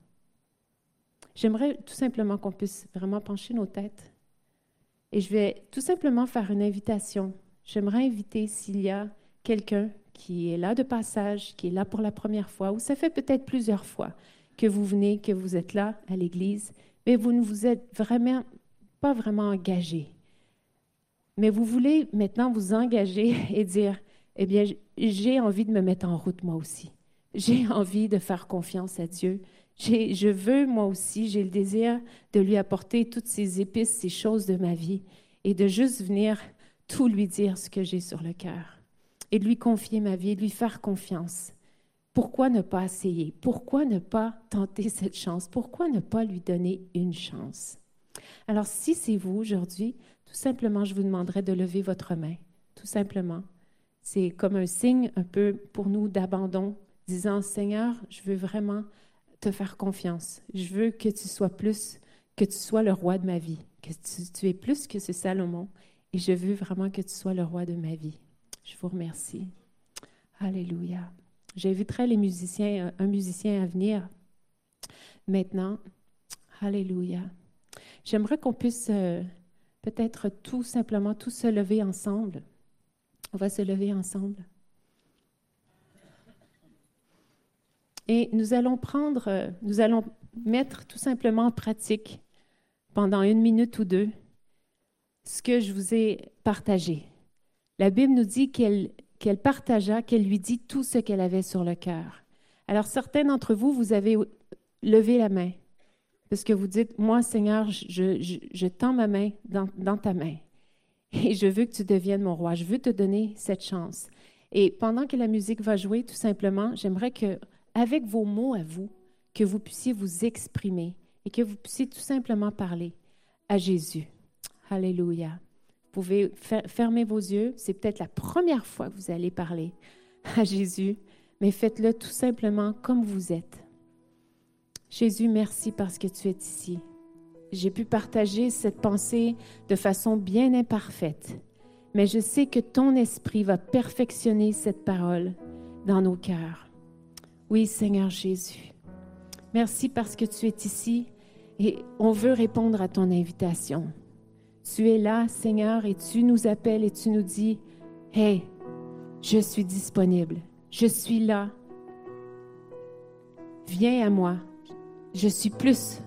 J'aimerais tout simplement qu'on puisse vraiment pencher nos têtes. Et je vais tout simplement faire une invitation. J'aimerais inviter s'il y a quelqu'un qui est là de passage, qui est là pour la première fois, ou ça fait peut-être plusieurs fois que vous venez, que vous êtes là à l'Église, mais vous ne vous êtes vraiment pas vraiment engagé. Mais vous voulez maintenant vous engager *laughs* et dire, eh bien, j'ai envie de me mettre en route moi aussi. J'ai *laughs* envie de faire confiance à Dieu. Je veux moi aussi, j'ai le désir de lui apporter toutes ces épices, ces choses de ma vie et de juste venir tout lui dire ce que j'ai sur le cœur et de lui confier ma vie, de lui faire confiance. Pourquoi ne pas essayer? Pourquoi ne pas tenter cette chance? Pourquoi ne pas lui donner une chance? Alors, si c'est vous aujourd'hui, tout simplement, je vous demanderai de lever votre main. Tout simplement. C'est comme un signe un peu pour nous d'abandon, disant, Seigneur, je veux vraiment te faire confiance. Je veux que tu sois plus, que tu sois le roi de ma vie, que tu, tu es plus que ce Salomon, et je veux vraiment que tu sois le roi de ma vie. Je vous remercie. Alléluia. J'inviterai les musiciens, euh, un musicien à venir maintenant. Alléluia. J'aimerais qu'on puisse euh, peut-être tout simplement tous se lever ensemble. On va se lever ensemble. Et nous allons prendre, euh, nous allons mettre tout simplement en pratique pendant une minute ou deux ce que je vous ai partagé. La Bible nous dit qu'elle partagea, qu'elle lui dit tout ce qu'elle avait sur le cœur. Alors certains d'entre vous, vous avez levé la main parce que vous dites, moi Seigneur, je, je, tends ma main dans, dans, ta main et je veux que tu deviennes mon roi. Je veux te donner cette chance. Et pendant que la musique va jouer, tout simplement, j'aimerais que, avec vos mots à vous, que vous puissiez vous exprimer et que vous puissiez tout simplement parler à Jésus. Alléluia. Vous pouvez fermer vos yeux. C'est peut-être la première fois que vous allez parler à Jésus, mais faites-le tout simplement comme vous êtes. Jésus, merci parce que tu es ici. J'ai pu partager cette pensée de façon bien imparfaite, mais je sais que ton esprit va perfectionner cette parole dans nos cœurs. Oui, Seigneur Jésus. Merci parce que tu es ici et on veut répondre à ton invitation. Tu es là, Seigneur, et tu nous appelles et tu nous dis, Hey, je suis disponible, je suis là, viens à moi. Je suis plus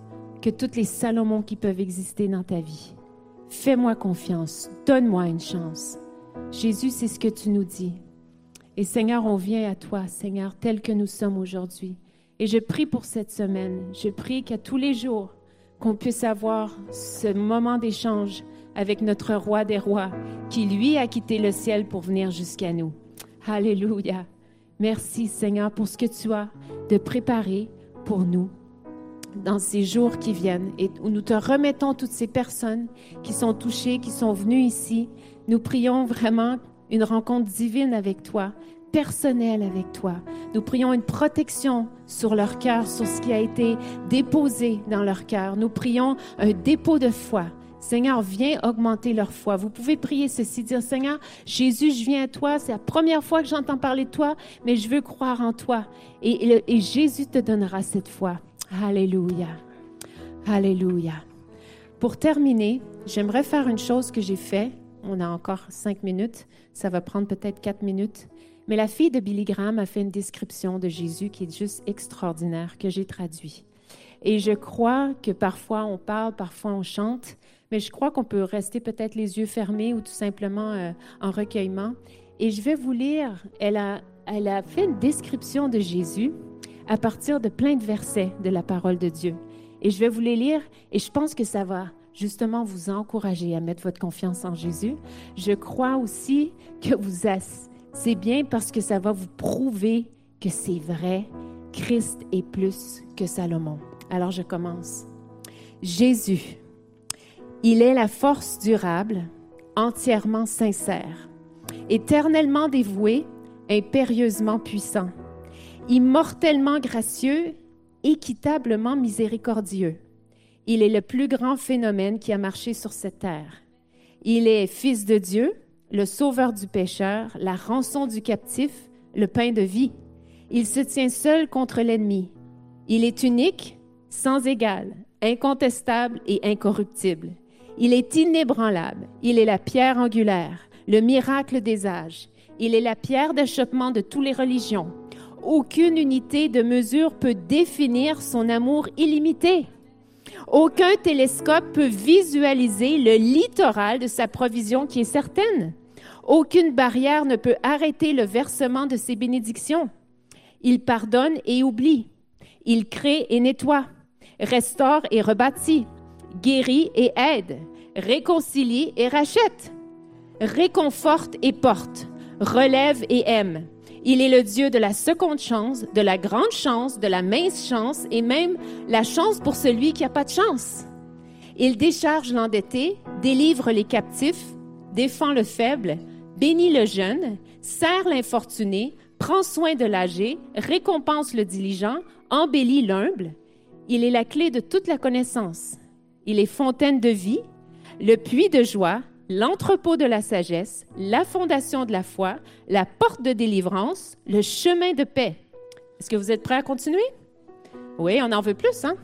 que toutes les Salomons qui peuvent exister dans ta vie. Fais-moi confiance, donne-moi une chance. Jésus, c'est ce que tu nous dis. Et Seigneur, on vient à toi, Seigneur, tel que nous sommes aujourd'hui. Et je prie pour cette semaine. Je prie qu'à tous les jours, qu'on puisse avoir ce moment d'échange avec notre roi des rois, qui lui a quitté le ciel pour venir jusqu'à nous. Alléluia. Merci Seigneur pour ce que tu as de préparé pour nous dans ces jours qui viennent et où nous te remettons toutes ces personnes qui sont touchées, qui sont venues ici. Nous prions vraiment une rencontre divine avec toi, personnelle avec toi. Nous prions une protection sur leur cœur, sur ce qui a été déposé dans leur cœur. Nous prions un dépôt de foi. Seigneur, viens augmenter leur foi. Vous pouvez prier ceci, dire, Seigneur, Jésus, je viens à toi. C'est la première fois que j'entends parler de toi, mais je veux croire en toi. Et, et Jésus te donnera cette foi. Alléluia. Alléluia. Pour terminer, j'aimerais faire une chose que j'ai fait. On a encore cinq minutes. Ça va prendre peut-être quatre minutes. Mais la fille de Billy Graham a fait une description de Jésus qui est juste extraordinaire, que j'ai traduit. Et je crois que parfois on parle, parfois on chante, mais je crois qu'on peut rester peut-être les yeux fermés ou tout simplement euh, en recueillement. Et je vais vous lire, elle a, fait une description de Jésus à partir de plein de versets de la parole de Dieu. Et je vais vous les lire et je pense que ça va justement vous encourager à mettre votre confiance en Jésus. Je crois aussi que vous c'est bien parce que ça va vous prouver que c'est vrai. Christ est plus que Salomon. Alors je commence. Jésus, il est la force durable, entièrement sincère, éternellement dévoué, impérieusement puissant immortellement gracieux, équitablement miséricordieux. Il est le plus grand phénomène qui a marché sur cette terre. Il est Fils de Dieu, le Sauveur du pécheur, la rançon du captif, le pain de vie. Il se tient seul contre l'ennemi. Il est unique, sans égal, incontestable et incorruptible. Il est inébranlable. Il est la pierre angulaire, le miracle des âges. Il est la pierre d'achoppement de toutes les religions aucune unité de mesure peut définir son amour illimité. Aucun télescope peut visualiser le littoral de sa provision qui est certaine. Aucune barrière ne peut arrêter le versement de ses bénédictions. Il pardonne et oublie. Il crée et nettoie, restaure et rebâtit, guérit et aide, réconcilie et rachète, réconforte et porte, relève et aime, il est le Dieu de la seconde chance, de la grande chance, de la mince chance et même la chance pour celui qui n'a pas de chance. Il décharge l'endetté, délivre les captifs, défend le faible, bénit le jeune, sert l'infortuné, prend soin de l'âgé, récompense le diligent, embellit l'humble. Il est la clé de toute la connaissance. Il est fontaine de vie, le puits de joie, l'entrepôt de la sagesse, la fondation de la foi, la porte de délivrance, le chemin de paix. Est-ce que vous êtes prêts à continuer? Oui, on en veut plus, hein?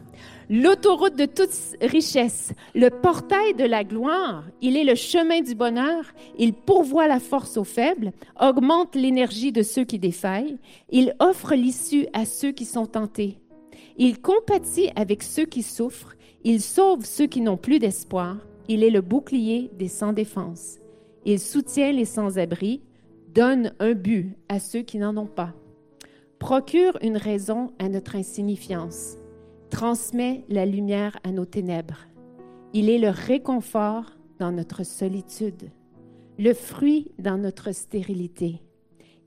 L'autoroute de toute richesse, le portail de la gloire, il est le chemin du bonheur, il pourvoit la force aux faibles, augmente l'énergie de ceux qui défaillent, il offre l'issue à ceux qui sont tentés. Il compatit avec ceux qui souffrent, il sauve ceux qui n'ont plus d'espoir, il est le bouclier des sans-défense. Il soutient les sans-abri, donne un but à ceux qui n'en ont pas, procure une raison à notre insignifiance, transmet la lumière à nos ténèbres. Il est le réconfort dans notre solitude, le fruit dans notre stérilité.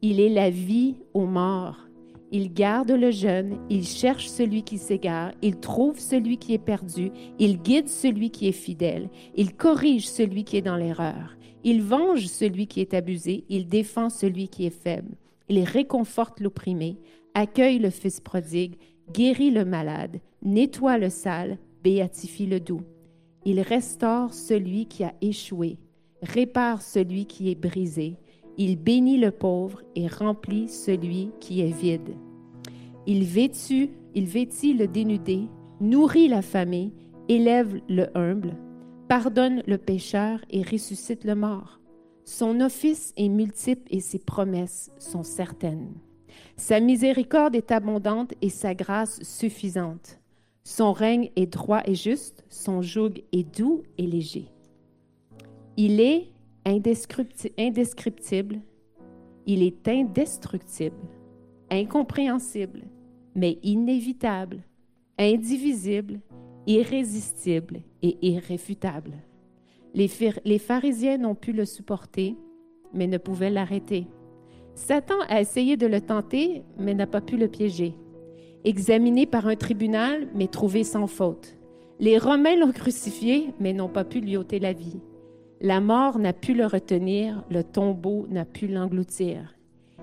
Il est la vie aux morts, il garde le jeune, il cherche celui qui s'égare, il trouve celui qui est perdu, il guide celui qui est fidèle, il corrige celui qui est dans l'erreur, il venge celui qui est abusé, il défend celui qui est faible, il réconforte l'opprimé, accueille le fils prodigue, guérit le malade, nettoie le sale, béatifie le doux. Il restaure celui qui a échoué, répare celui qui est brisé, il bénit le pauvre et remplit celui qui est vide. Il vêtit, il vêtit le dénudé, nourrit l'affamé, élève le humble, pardonne le pécheur et ressuscite le mort. Son office est multiple et ses promesses sont certaines. Sa miséricorde est abondante et sa grâce suffisante. Son règne est droit et juste, son joug est doux et léger. Il est indescriptible, il est indestructible, incompréhensible, mais inévitable, indivisible, irrésistible et irréfutable. Les, les pharisiens n'ont pu le supporter, mais ne pouvaient l'arrêter. Satan a essayé de le tenter, mais n'a pas pu le piéger. Examiné par un tribunal, mais trouvé sans faute. Les Romains l'ont crucifié, mais n'ont pas pu lui ôter la vie. La mort n'a pu le retenir, le tombeau n'a pu l'engloutir.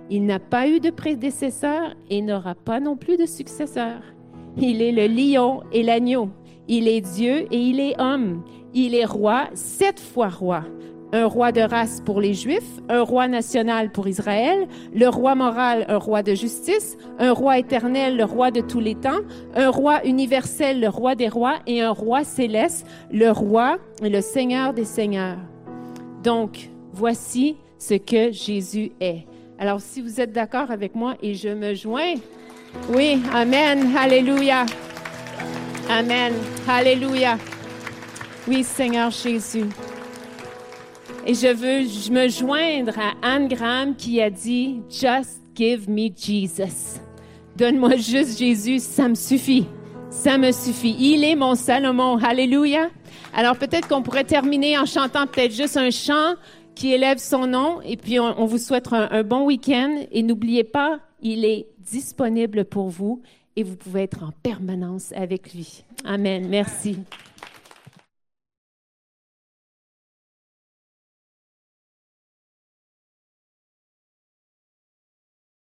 Il n'a pas eu de prédécesseur et n'aura pas non plus de successeur. Il est le lion et l'agneau. Il est Dieu et il est homme. Il est roi, sept fois roi. Un roi de race pour les Juifs, un roi national pour Israël, le roi moral, un roi de justice, un roi éternel, le roi de tous les temps, un roi universel, le roi des rois, et un roi céleste, le roi et le Seigneur des seigneurs. Donc, voici ce que Jésus est. Alors, si vous êtes d'accord avec moi, et je me joins, oui, Amen, Alléluia. Amen, Alléluia. Oui, Seigneur Jésus. Et je veux me joindre à Anne Graham qui a dit, Just give me Jesus. Donne-moi juste Jésus, ça me suffit. Ça me suffit. Il est mon Salomon. Alléluia. Alors peut-être qu'on pourrait terminer en chantant peut-être juste un chant qui élève son nom. Et puis on, vous souhaite un bon week-end. Et n'oubliez pas, il est disponible pour vous et vous pouvez être en permanence avec lui. Amen. Merci.